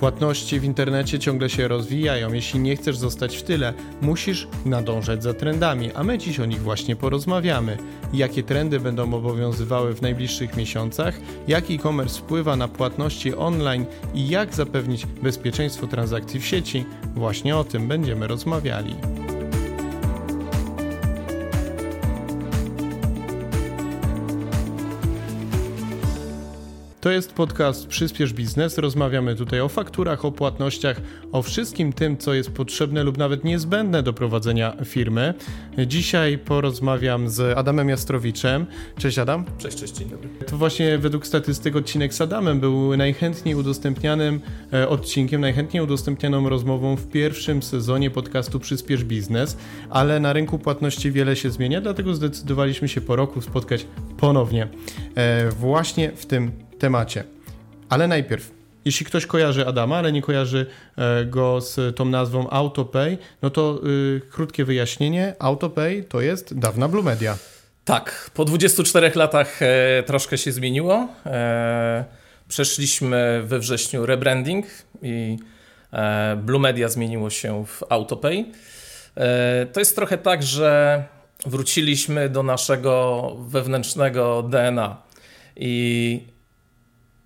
Płatności w internecie ciągle się rozwijają. Jeśli nie chcesz zostać w tyle, musisz nadążać za trendami, a my dziś o nich właśnie porozmawiamy. Jakie trendy będą obowiązywały w najbliższych miesiącach, jak e-commerce wpływa na płatności online i jak zapewnić bezpieczeństwo transakcji w sieci. Właśnie o tym będziemy rozmawiali. To jest podcast Przyspiesz Biznes. Rozmawiamy tutaj o fakturach, o płatnościach, o wszystkim tym, co jest potrzebne lub nawet niezbędne do prowadzenia firmy. Dzisiaj porozmawiam z Adamem Jastrowiczem. Cześć Adam. Cześć, cześć, dzień dobry. To właśnie według statystyk odcinek z Adamem był najchętniej udostępnianym e, odcinkiem, najchętniej udostępnianą rozmową w pierwszym sezonie podcastu Przyspiesz Biznes, ale na rynku płatności wiele się zmienia, dlatego zdecydowaliśmy się po roku spotkać ponownie e, właśnie w tym temacie. Ale najpierw, jeśli ktoś kojarzy Adama, ale nie kojarzy e, go z tą nazwą AutoPay, no to y, krótkie wyjaśnienie. AutoPay to jest dawna Blue Media. Tak, po 24 latach e, troszkę się zmieniło. E, przeszliśmy we wrześniu rebranding i e, Blue Media zmieniło się w AutoPay. E, to jest trochę tak, że wróciliśmy do naszego wewnętrznego DNA i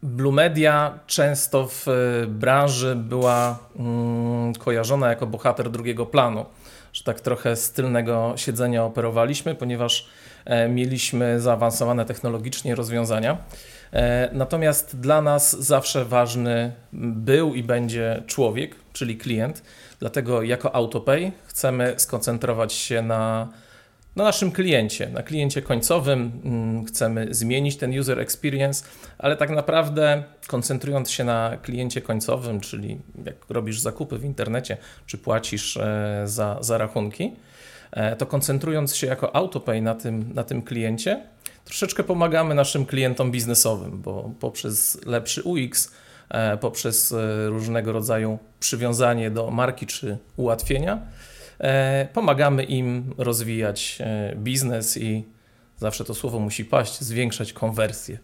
Blue Media często w e, branży była mm, kojarzona jako bohater drugiego planu, że tak trochę z tylnego siedzenia operowaliśmy, ponieważ e, mieliśmy zaawansowane technologicznie rozwiązania. E, natomiast dla nas zawsze ważny był i będzie człowiek, czyli klient. Dlatego jako AutoPay chcemy skoncentrować się na na naszym kliencie, na kliencie końcowym. Mm, chcemy zmienić ten user experience, ale tak naprawdę koncentrując się na kliencie końcowym, czyli jak robisz zakupy w internecie, czy płacisz e, za, za rachunki, e, to koncentrując się jako autopay na tym, na tym kliencie, troszeczkę pomagamy naszym klientom biznesowym, bo poprzez lepszy UX, e, poprzez różnego rodzaju przywiązanie do marki czy ułatwienia, pomagamy im rozwijać e, biznes i zawsze to słowo musi paść, zwiększać konwersję.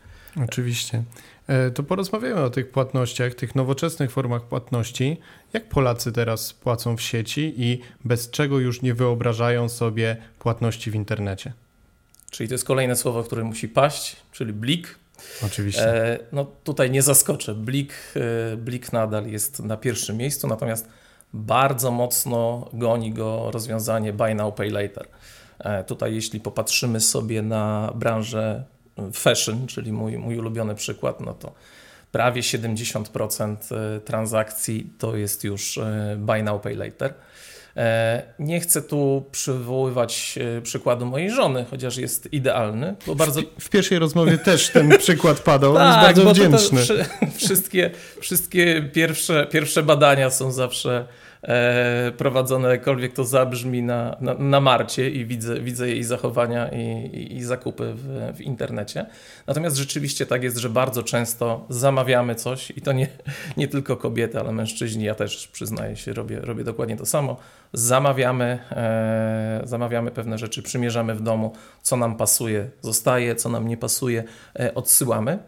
Oczywiście. E, to porozmawiamy o tych płatnościach, tych nowoczesnych formach płatności. Jak Polacy teraz płacą w sieci i bez czego już nie wyobrażają sobie płatności w internecie? Czyli to jest kolejne słowo, które musi paść, czyli blik. Oczywiście. no tutaj nie zaskoczę. Blik, blik nadal jest na pierwszym miejscu, natomiast bardzo mocno goni go rozwiązanie buy now, pay later. E, tutaj jeśli popatrzymy sobie na branżę fashion, czyli mój, mój ulubiony przykład, no to prawie 70% e, transakcji to jest już e, buy now, pay later. Nie chcę tu przywoływać przykładu mojej żony, chociaż jest idealny, bo bardzo... W, pierwszej rozmowie też ten przykład padał, tak, jest bardzo wdzięczny. To, to, wszystkie wszystkie pierwsze, pierwsze badania są zawsze e, prowadzone, jakkolwiek to zabrzmi na, na, na, Marcie i widzę, widzę jej zachowania i, i, i zakupy w, w, internecie. Natomiast rzeczywiście tak jest, że bardzo często zamawiamy coś i to nie, nie tylko kobiety, ale mężczyźni, ja też przyznaję się, robię, robię dokładnie to samo. Zamawiamy, e, zamawiamy pewne rzeczy, przymierzamy w domu, co nam pasuje, zostaje, co nam nie pasuje, e, odsyłamy.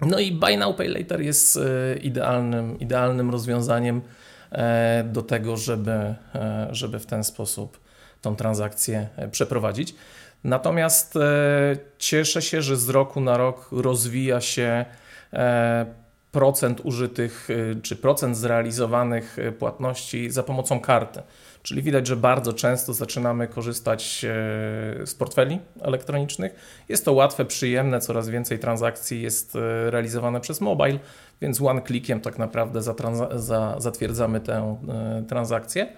No i buy now, pay later jest e, idealnym, idealnym rozwiązaniem E, do tego, żeby, e, żeby w ten sposób tą transakcję e, przeprowadzić. Natomiast cieszę się, że z roku na rok rozwija się procent użytych czy procent zrealizowanych płatności za pomocą karty. Czyli widać, że bardzo często zaczynamy korzystać z portfeli elektronicznych. Jest to łatwe, przyjemne, coraz więcej transakcji jest realizowane przez mobile, więc one-clickiem tak naprawdę za, zatwierdzamy tę y, transakcję.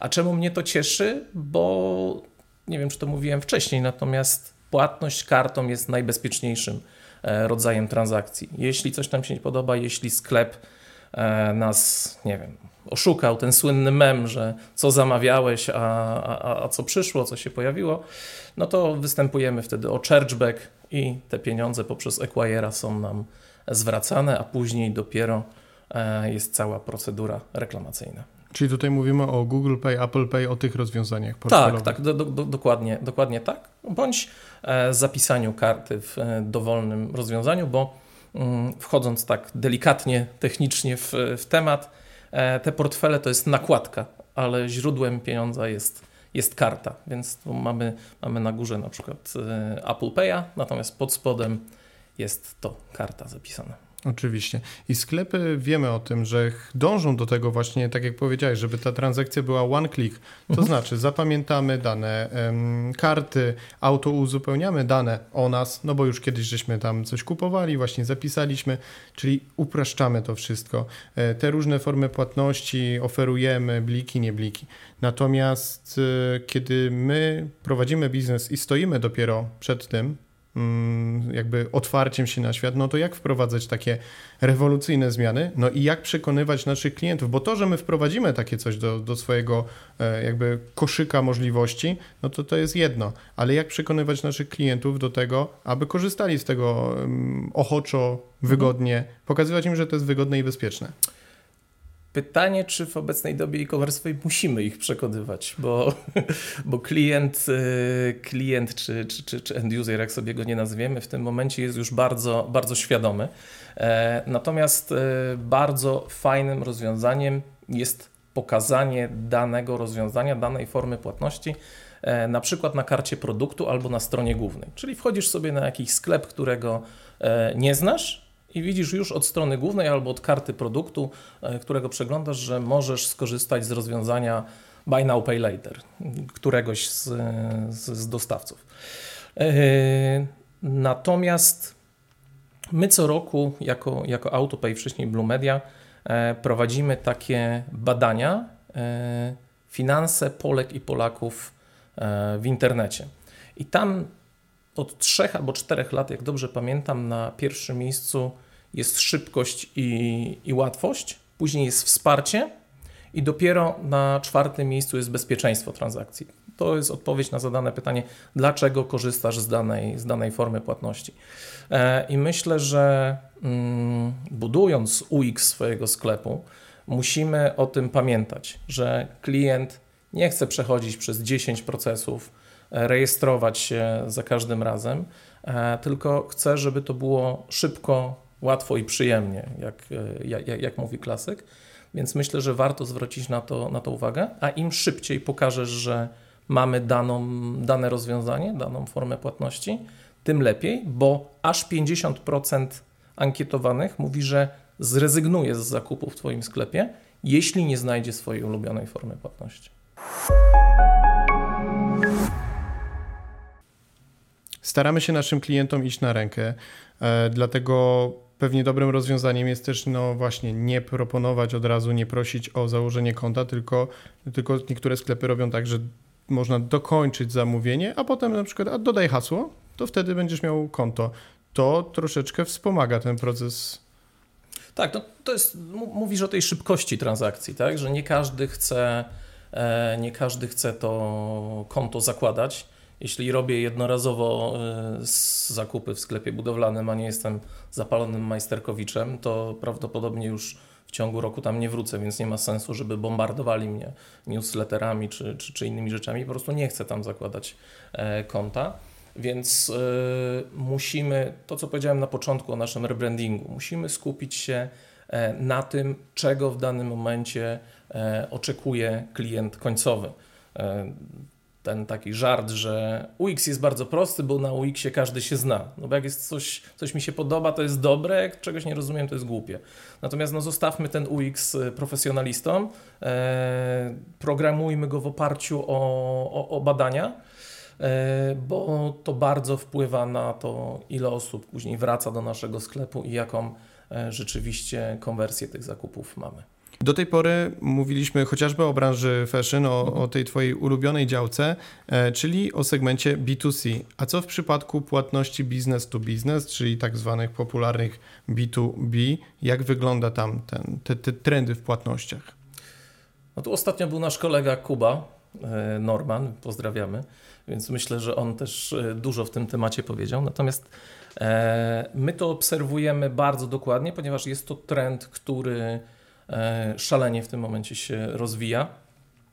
A czemu mnie to cieszy? Bo nie wiem, czy to mówiłem wcześniej, natomiast płatność kartą jest najbezpieczniejszym rodzajem transakcji. Jeśli coś nam się nie podoba, jeśli sklep e, nas, nie wiem, oszukał, ten słynny mem, że co zamawiałeś, a, a, a co przyszło, co się pojawiło, no to występujemy wtedy o chargeback i te pieniądze poprzez Acquire'a są nam zwracane, a później dopiero e, jest cała procedura reklamacyjna. Czyli tutaj mówimy o Google Pay, Apple Pay, o tych rozwiązaniach Tak, tak, do, do, dokładnie, dokładnie tak. Bądź e, zapisaniu karty w e, dowolnym rozwiązaniu, bo mm, wchodząc tak delikatnie, technicznie w, w temat, e, te portfele to jest nakładka, ale źródłem pieniądza jest, jest karta, więc tu mamy, mamy na górze na przykład Apple Pay'a, natomiast pod spodem jest to karta zapisana. Oczywiście. I sklepy wiemy o tym, że dążą do tego właśnie, tak jak powiedziałeś, żeby ta transakcja była one click. To mhm. znaczy zapamiętamy dane um, karty, auto uzupełniamy dane o nas, no bo już kiedyś żeśmy tam coś kupowali, właśnie zapisaliśmy, czyli upraszczamy to wszystko. E, te różne formy płatności oferujemy, bliki, nie bliki. Natomiast e, kiedy my prowadzimy biznes i stoimy dopiero przed tym, jakby otwarciem się na świat, no to jak wprowadzać takie rewolucyjne zmiany, no i jak przekonywać naszych klientów, bo to, że my wprowadzimy takie coś do, do swojego e, jakby koszyka możliwości, no to to jest jedno, ale jak przekonywać naszych klientów do tego, aby korzystali z tego ochoczo, wygodnie, pokazywać im, że to jest wygodne i bezpieczne. Pytanie, czy w obecnej dobie e-commerce'owej musimy ich przekonywać, bo, bo klient, y, klient czy, czy, czy, czy end user, jak sobie go nie nazwiemy, w tym momencie jest już bardzo, bardzo świadomy. E, natomiast e, bardzo fajnym rozwiązaniem jest pokazanie danego rozwiązania, danej formy płatności, e, na przykład na karcie produktu albo na stronie głównej. Czyli wchodzisz sobie na jakiś sklep, którego nie znasz i widzisz już od strony głównej albo od karty produktu, e, którego przeglądasz, że możesz skorzystać z rozwiązania Buy Now Pay Later któregoś z, z, z dostawców. E, natomiast my co roku jako, jako AutoPay, wcześniej Blue Media, e, prowadzimy takie badania finanse Polek i Polaków w internecie. I tam od trzech albo czterech lat, jak dobrze pamiętam, na pierwszym miejscu jest szybkość i, i łatwość, później jest wsparcie i dopiero na czwartym miejscu jest bezpieczeństwo transakcji. To jest odpowiedź na zadane pytanie, dlaczego korzystasz z danej, z danej formy płatności. E, I myślę, że mm, budując UX swojego sklepu, musimy o tym pamiętać, że klient nie chce przechodzić przez 10 procesów, rejestrować się za każdym razem, e, tylko chce, żeby to było szybko, łatwo i przyjemnie, jak, e, jak, jak mówi klasyk. Więc myślę, że warto zwrócić na to, na to uwagę, a im szybciej pokażesz, że mamy daną, dane rozwiązanie, daną formę płatności, tym lepiej, bo aż 50% ankietowanych mówi, że zrezygnuje z zakupu w Twoim sklepie, jeśli nie znajdzie swojej ulubionej formy płatności. Staramy się naszym klientom iść na rękę, e, dlatego pewnie dobrym rozwiązaniem jest też, no właśnie, nie proponować od razu, nie prosić o założenie konta, tylko, tylko niektóre sklepy robią tak, że można dokończyć zamówienie, a potem na przykład a dodaj hasło, to wtedy będziesz miał konto. To troszeczkę wspomaga ten proces. Tak, no to jest, mówisz o tej szybkości transakcji, tak, że nie każdy chce, e, nie każdy chce to konto zakładać jeśli robię jednorazowo e, zakupy w sklepie budowlanym, a nie jestem zapalonym majsterkowiczem, to prawdopodobnie już w ciągu roku tam nie wrócę, więc nie ma sensu, żeby bombardowali mnie newsletterami czy, czy, czy innymi rzeczami. Po prostu nie chcę tam zakładać e, konta. Więc y, musimy, to co powiedziałem na początku o naszym rebrandingu, musimy skupić się na tym, czego w danym momencie oczekuje klient końcowy ten taki żart, że UX jest bardzo prosty, bo na UX-ie każdy się zna. No bo jak jest coś, coś mi się podoba, to jest dobre, jak czegoś nie rozumiem, to jest głupie. Natomiast no zostawmy ten UX y, profesjonalistom, e, programujmy go w oparciu o, o, o badania, e, bo to bardzo wpływa na to, ile osób później wraca do naszego sklepu i jaką e, rzeczywiście konwersję tych zakupów mamy. Do tej pory mówiliśmy chociażby o branży fashion, o, o tej Twojej ulubionej działce, e, czyli o segmencie B2C. A co w przypadku płatności business to business, czyli tak zwanych popularnych B2B? Jak wygląda tam ten, te, te trendy w płatnościach? No tu ostatnio był nasz kolega Kuba e, Norman, pozdrawiamy, więc myślę, że on też e, dużo w tym temacie powiedział. Natomiast my to obserwujemy bardzo dokładnie, ponieważ jest to trend, który szalenie w tym momencie się rozwija.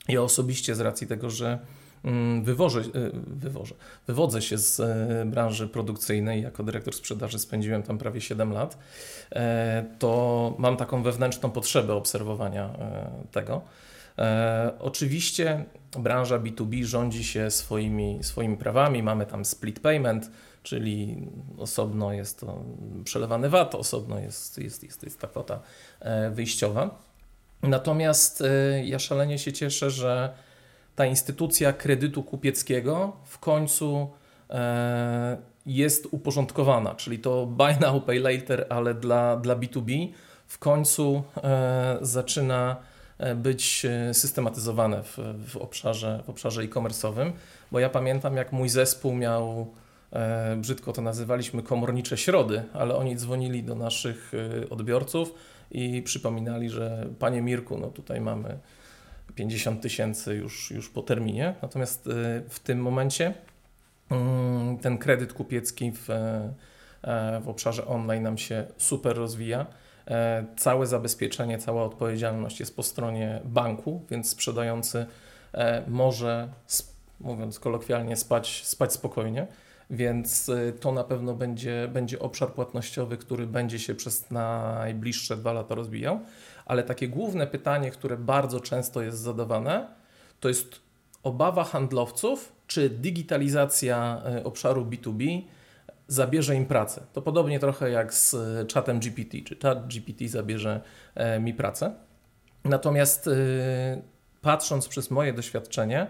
Ja osobiście z racji tego, że mm, wywożę, wywożę, wywodzę się z branży produkcyjnej. Jako dyrektor sprzedaży spędziłem tam prawie 7 lat. To mam taką wewnętrzną potrzebę obserwowania tego. Oczywiście branża B2B rządzi się swoimi, swoimi prawami. Mamy tam split payment, czyli osobno jest to przelewany VAT, osobno jest, jest, jest, jest ta kwota e, wyjściowa. Natomiast e, ja szalenie się cieszę, że ta instytucja kredytu kupieckiego w końcu e, jest uporządkowana, czyli to buy now, pay later, ale dla, dla B2B w końcu zaczyna być systematyzowane w, w obszarze, w obszarze e-commerce'owym, bo ja pamiętam jak mój zespół miał brzydko to nazywaliśmy komornicze środy, ale oni dzwonili do naszych e, odbiorców i przypominali, że panie Mirku, no tutaj mamy 50 tysięcy już, już po terminie. Natomiast e, w tym momencie mm, ten kredyt kupiecki w, w obszarze online nam się super rozwija. Całe zabezpieczenie, cała odpowiedzialność jest po stronie banku, więc sprzedający może, mówiąc kolokwialnie, spać, spać spokojnie więc y, to na pewno będzie, będzie obszar płatnościowy, który będzie się przez najbliższe dwa lata rozwijał. Ale takie główne pytanie, które bardzo często jest zadawane, to jest obawa handlowców, czy digitalizacja y, obszaru B2B zabierze im pracę. To podobnie trochę jak z y, czatem GPT, czy chat GPT zabierze e, mi pracę. Natomiast patrząc przez moje doświadczenie,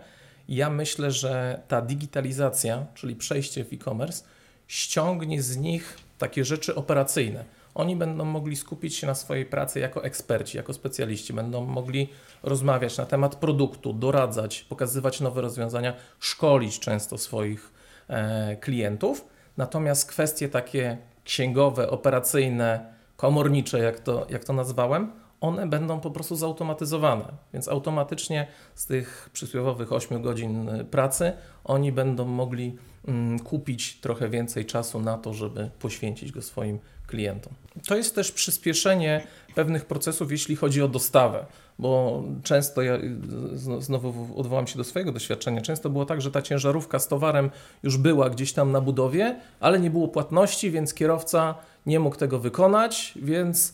ja myślę, że ta digitalizacja, czyli przejście w e-commerce, ściągnie z nich takie rzeczy operacyjne. Oni będą mogli skupić się na swojej pracy jako eksperci, jako specjaliści, będą mogli rozmawiać na temat produktu, doradzać, pokazywać nowe rozwiązania, szkolić często swoich e, klientów. Natomiast kwestie takie księgowe, operacyjne, komornicze, jak to, jak to nazwałem, one będą po prostu zautomatyzowane. Więc automatycznie z tych przysłowiowych 8 godzin y, pracy oni będą mogli mm, kupić trochę więcej czasu na to, żeby poświęcić go swoim klientom. To jest też przyspieszenie pewnych procesów, jeśli chodzi o dostawę, bo często ja y, znowu odwołam się do swojego doświadczenia. Często było tak, że ta ciężarówka z towarem już była gdzieś tam na budowie, ale nie było płatności, więc kierowca nie mógł tego wykonać, więc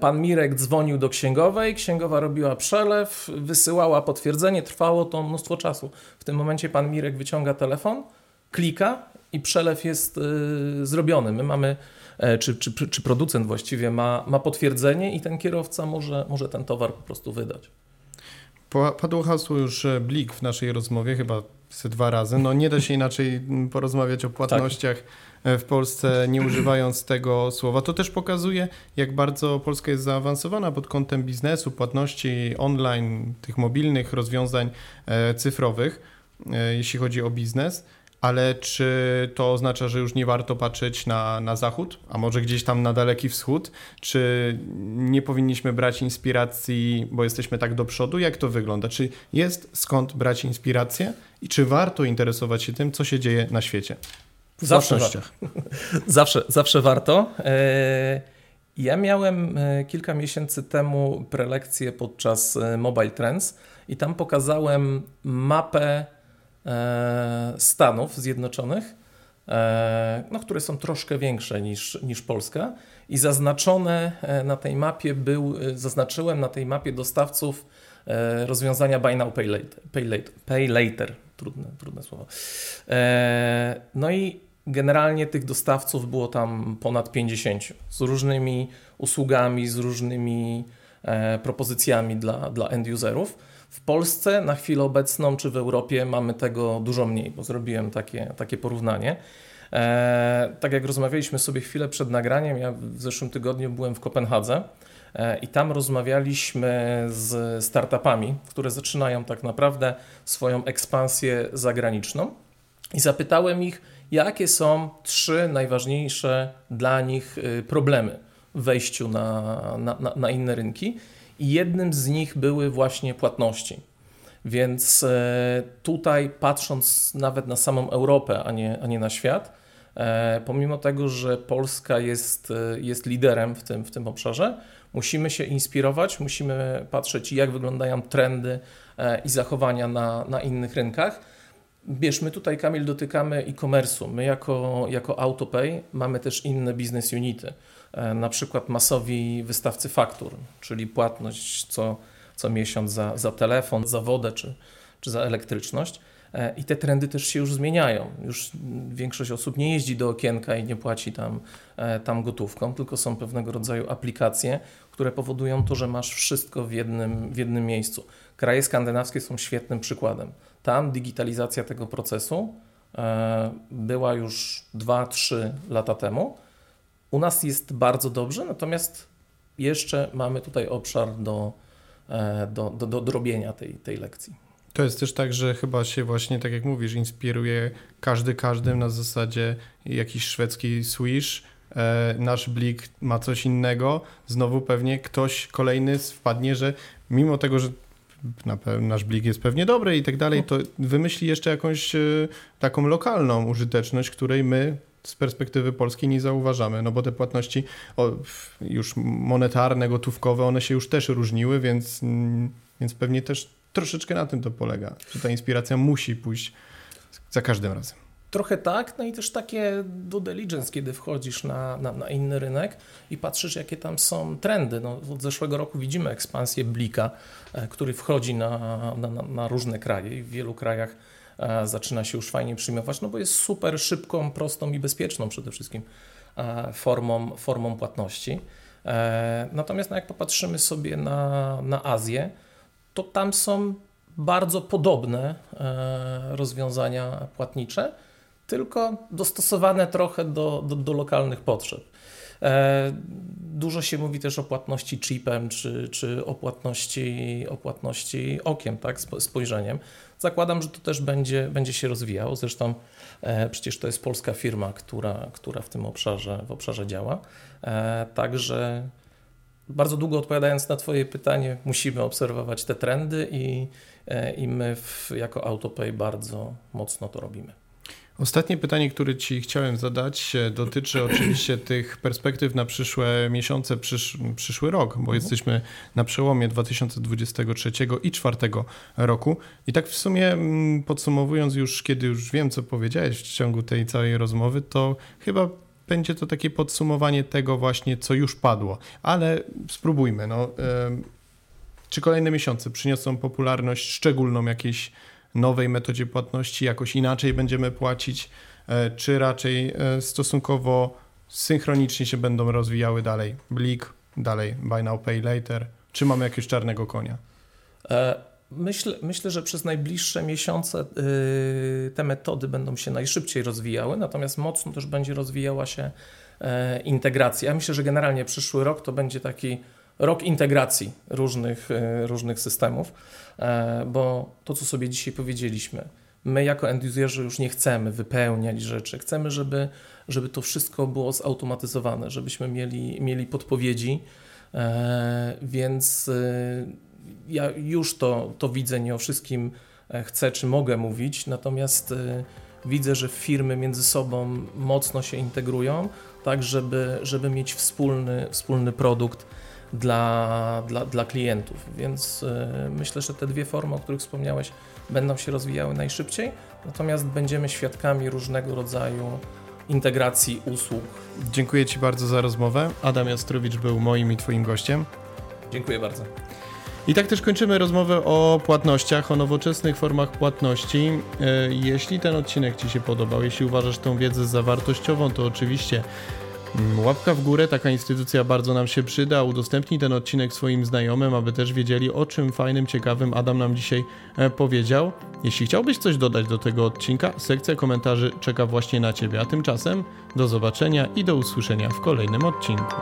pan Mirek dzwonił do księgowej, księgowa robiła przelew, wysyłała potwierdzenie, trwało to mnóstwo czasu. W tym momencie pan Mirek wyciąga telefon, klika i przelew jest y, zrobiony. My mamy, y, czy, czy, czy producent właściwie ma, ma potwierdzenie i ten kierowca może, może ten towar po prostu wydać. Padło hasło już blik w naszej rozmowie, chyba dwa razy. No nie da się inaczej porozmawiać o płatnościach. Tak w Polsce, nie używając tego słowa. To też pokazuje, jak bardzo Polska jest zaawansowana pod kątem biznesu, płatności online, tych mobilnych rozwiązań e, cyfrowych, e, jeśli chodzi o biznes. Ale czy to oznacza, że już nie warto patrzeć na, na zachód, a może gdzieś tam na daleki wschód? Czy nie powinniśmy brać inspiracji, bo jesteśmy tak do przodu? Jak to wygląda? Czy jest skąd brać inspirację i czy warto interesować się tym, co się dzieje na świecie? Zawsze, zawsze, zawsze warto. E, ja miałem e, kilka miesięcy temu prelekcję podczas e, Mobile Trends i tam pokazałem mapę Stanów Zjednoczonych, no, które są troszkę większe niż, niż Polska i zaznaczone na tej mapie był, zaznaczyłem na tej mapie dostawców rozwiązania Buy Now, Pay Later. Pay later, pay later. Trudne, trudne słowo. No i Generalnie tych dostawców było tam ponad 50 z różnymi usługami, z różnymi e, propozycjami dla, dla end-userów. W Polsce na chwilę obecną czy w Europie mamy tego dużo mniej, bo zrobiłem takie, takie porównanie. E, tak jak rozmawialiśmy sobie chwilę przed nagraniem, ja w zeszłym tygodniu byłem w Kopenhadze e, i tam rozmawialiśmy z startupami, które zaczynają tak naprawdę swoją ekspansję zagraniczną i zapytałem ich, jakie są trzy najważniejsze dla nich y, problemy w wejściu na, na, na inne rynki. I jednym z nich były właśnie płatności. Więc e, tutaj, patrząc nawet na samą Europę, a nie, a nie na świat, e, pomimo tego, że Polska jest, e, jest liderem w tym, w tym obszarze, musimy się inspirować, musimy patrzeć, jak wyglądają trendy i zachowania na, na innych rynkach Bierz, my tutaj, Kamil, dotykamy e-commerce'u. My jako, jako AutoPay mamy też inne business unity, na przykład masowi wystawcy faktur, czyli płatność co, co miesiąc za, za telefon, za wodę czy, czy za elektryczność. E, I te trendy też się już zmieniają. Już większość osób nie jeździ do okienka i nie płaci tam, e, tam gotówką, tylko są pewnego rodzaju aplikacje, które powodują to, że masz wszystko w jednym, w jednym miejscu. Kraje skandynawskie są świetnym przykładem. Tam digitalizacja tego procesu e, była już 2-3 lata temu. U nas jest bardzo dobrze, natomiast jeszcze mamy tutaj obszar do, do, do, do drobienia tej, tej lekcji. To jest też tak, że chyba się właśnie, tak jak mówisz, inspiruje każdy każdym na zasadzie jakiś szwedzki swish, e, nasz blik ma coś innego, znowu pewnie ktoś kolejny wpadnie, że mimo tego, że nasz blik jest pewnie dobry i tak dalej, to wymyśli jeszcze jakąś e, taką lokalną użyteczność, której my z perspektywy polskiej nie zauważamy, no bo te płatności już monetarne, gotówkowe, one się już też różniły, więc, mm, więc pewnie też troszeczkę na tym to polega, że ta inspiracja musi pójść za każdym razem. Trochę tak, no i też takie due diligence, kiedy wchodzisz na, na, na, inny rynek i patrzysz, jakie tam są trendy. No, od zeszłego roku widzimy ekspansję Blika, e, który wchodzi na, na, na różne kraje i w wielu krajach zaczyna się już fajnie przyjmować, no bo jest super szybką, prostą i bezpieczną przede wszystkim e, formą, formą płatności. Natomiast no, jak popatrzymy sobie na, na Azję, to tam są bardzo podobne e, rozwiązania płatnicze, tylko dostosowane trochę do, do, do lokalnych potrzeb. E, dużo się mówi też o płatności chipem, czy, czy o, płatności, o płatności okiem, tak, spojrzeniem. Zakładam, że to też będzie, będzie się rozwijało. Zresztą e, przecież to jest polska firma, która, która w tym obszarze, w obszarze działa. Także bardzo długo odpowiadając na Twoje pytanie, musimy obserwować te trendy i, e, i my w, jako AutoPay bardzo mocno to robimy. Ostatnie pytanie, które Ci chciałem zadać, e, dotyczy oczywiście tych perspektyw na przyszłe miesiące, przysz, przyszły rok, bo mhm. jesteśmy na przełomie 2023 i 2024 roku. I tak w sumie mm, podsumowując już, kiedy już wiem, co powiedziałeś w ciągu tej całej rozmowy, to chyba będzie to takie podsumowanie tego właśnie, co już padło. Ale spróbujmy. No, czy kolejne miesiące przyniosą popularność szczególną jakiejś nowej metodzie płatności, jakoś inaczej będziemy płacić, e, czy raczej e, stosunkowo synchronicznie się będą rozwijały dalej? Blik, dalej Buy Now, Pay Later, czy mamy jakiegoś czarnego konia? E Myślę, myślę, że przez najbliższe miesiące y, te metody będą się najszybciej rozwijały, natomiast mocno też będzie rozwijała się integracja. Ja myślę, że generalnie przyszły rok to będzie taki rok integracji różnych, e, różnych systemów, e, bo to, co sobie dzisiaj powiedzieliśmy, my jako end-userzy już nie chcemy wypełniać rzeczy, chcemy, żeby, żeby to wszystko było zautomatyzowane, żebyśmy mieli, mieli podpowiedzi, więc ja już to, to widzę, nie o wszystkim e, chcę czy mogę mówić, natomiast e, widzę, że firmy między sobą mocno się integrują, tak żeby, żeby mieć wspólny, wspólny produkt dla, dla, dla klientów. Więc e, myślę, że te dwie formy, o których wspomniałeś, będą się rozwijały najszybciej, natomiast będziemy świadkami różnego rodzaju integracji usług. Dziękuję Ci bardzo za rozmowę. Adam Jastrowicz był moim i Twoim gościem. Dziękuję bardzo. I tak też kończymy rozmowę o płatnościach, o nowoczesnych formach płatności. E, jeśli ten odcinek Ci się podobał, jeśli uważasz tą wiedzę za wartościową, to oczywiście łapka w górę, taka instytucja bardzo nam się przyda. Udostępnij ten odcinek swoim znajomym, aby też wiedzieli o czym fajnym, ciekawym Adam nam dzisiaj e, powiedział. Jeśli chciałbyś coś dodać do tego odcinka, sekcja komentarzy czeka właśnie na Ciebie. A tymczasem do zobaczenia i do usłyszenia w kolejnym odcinku.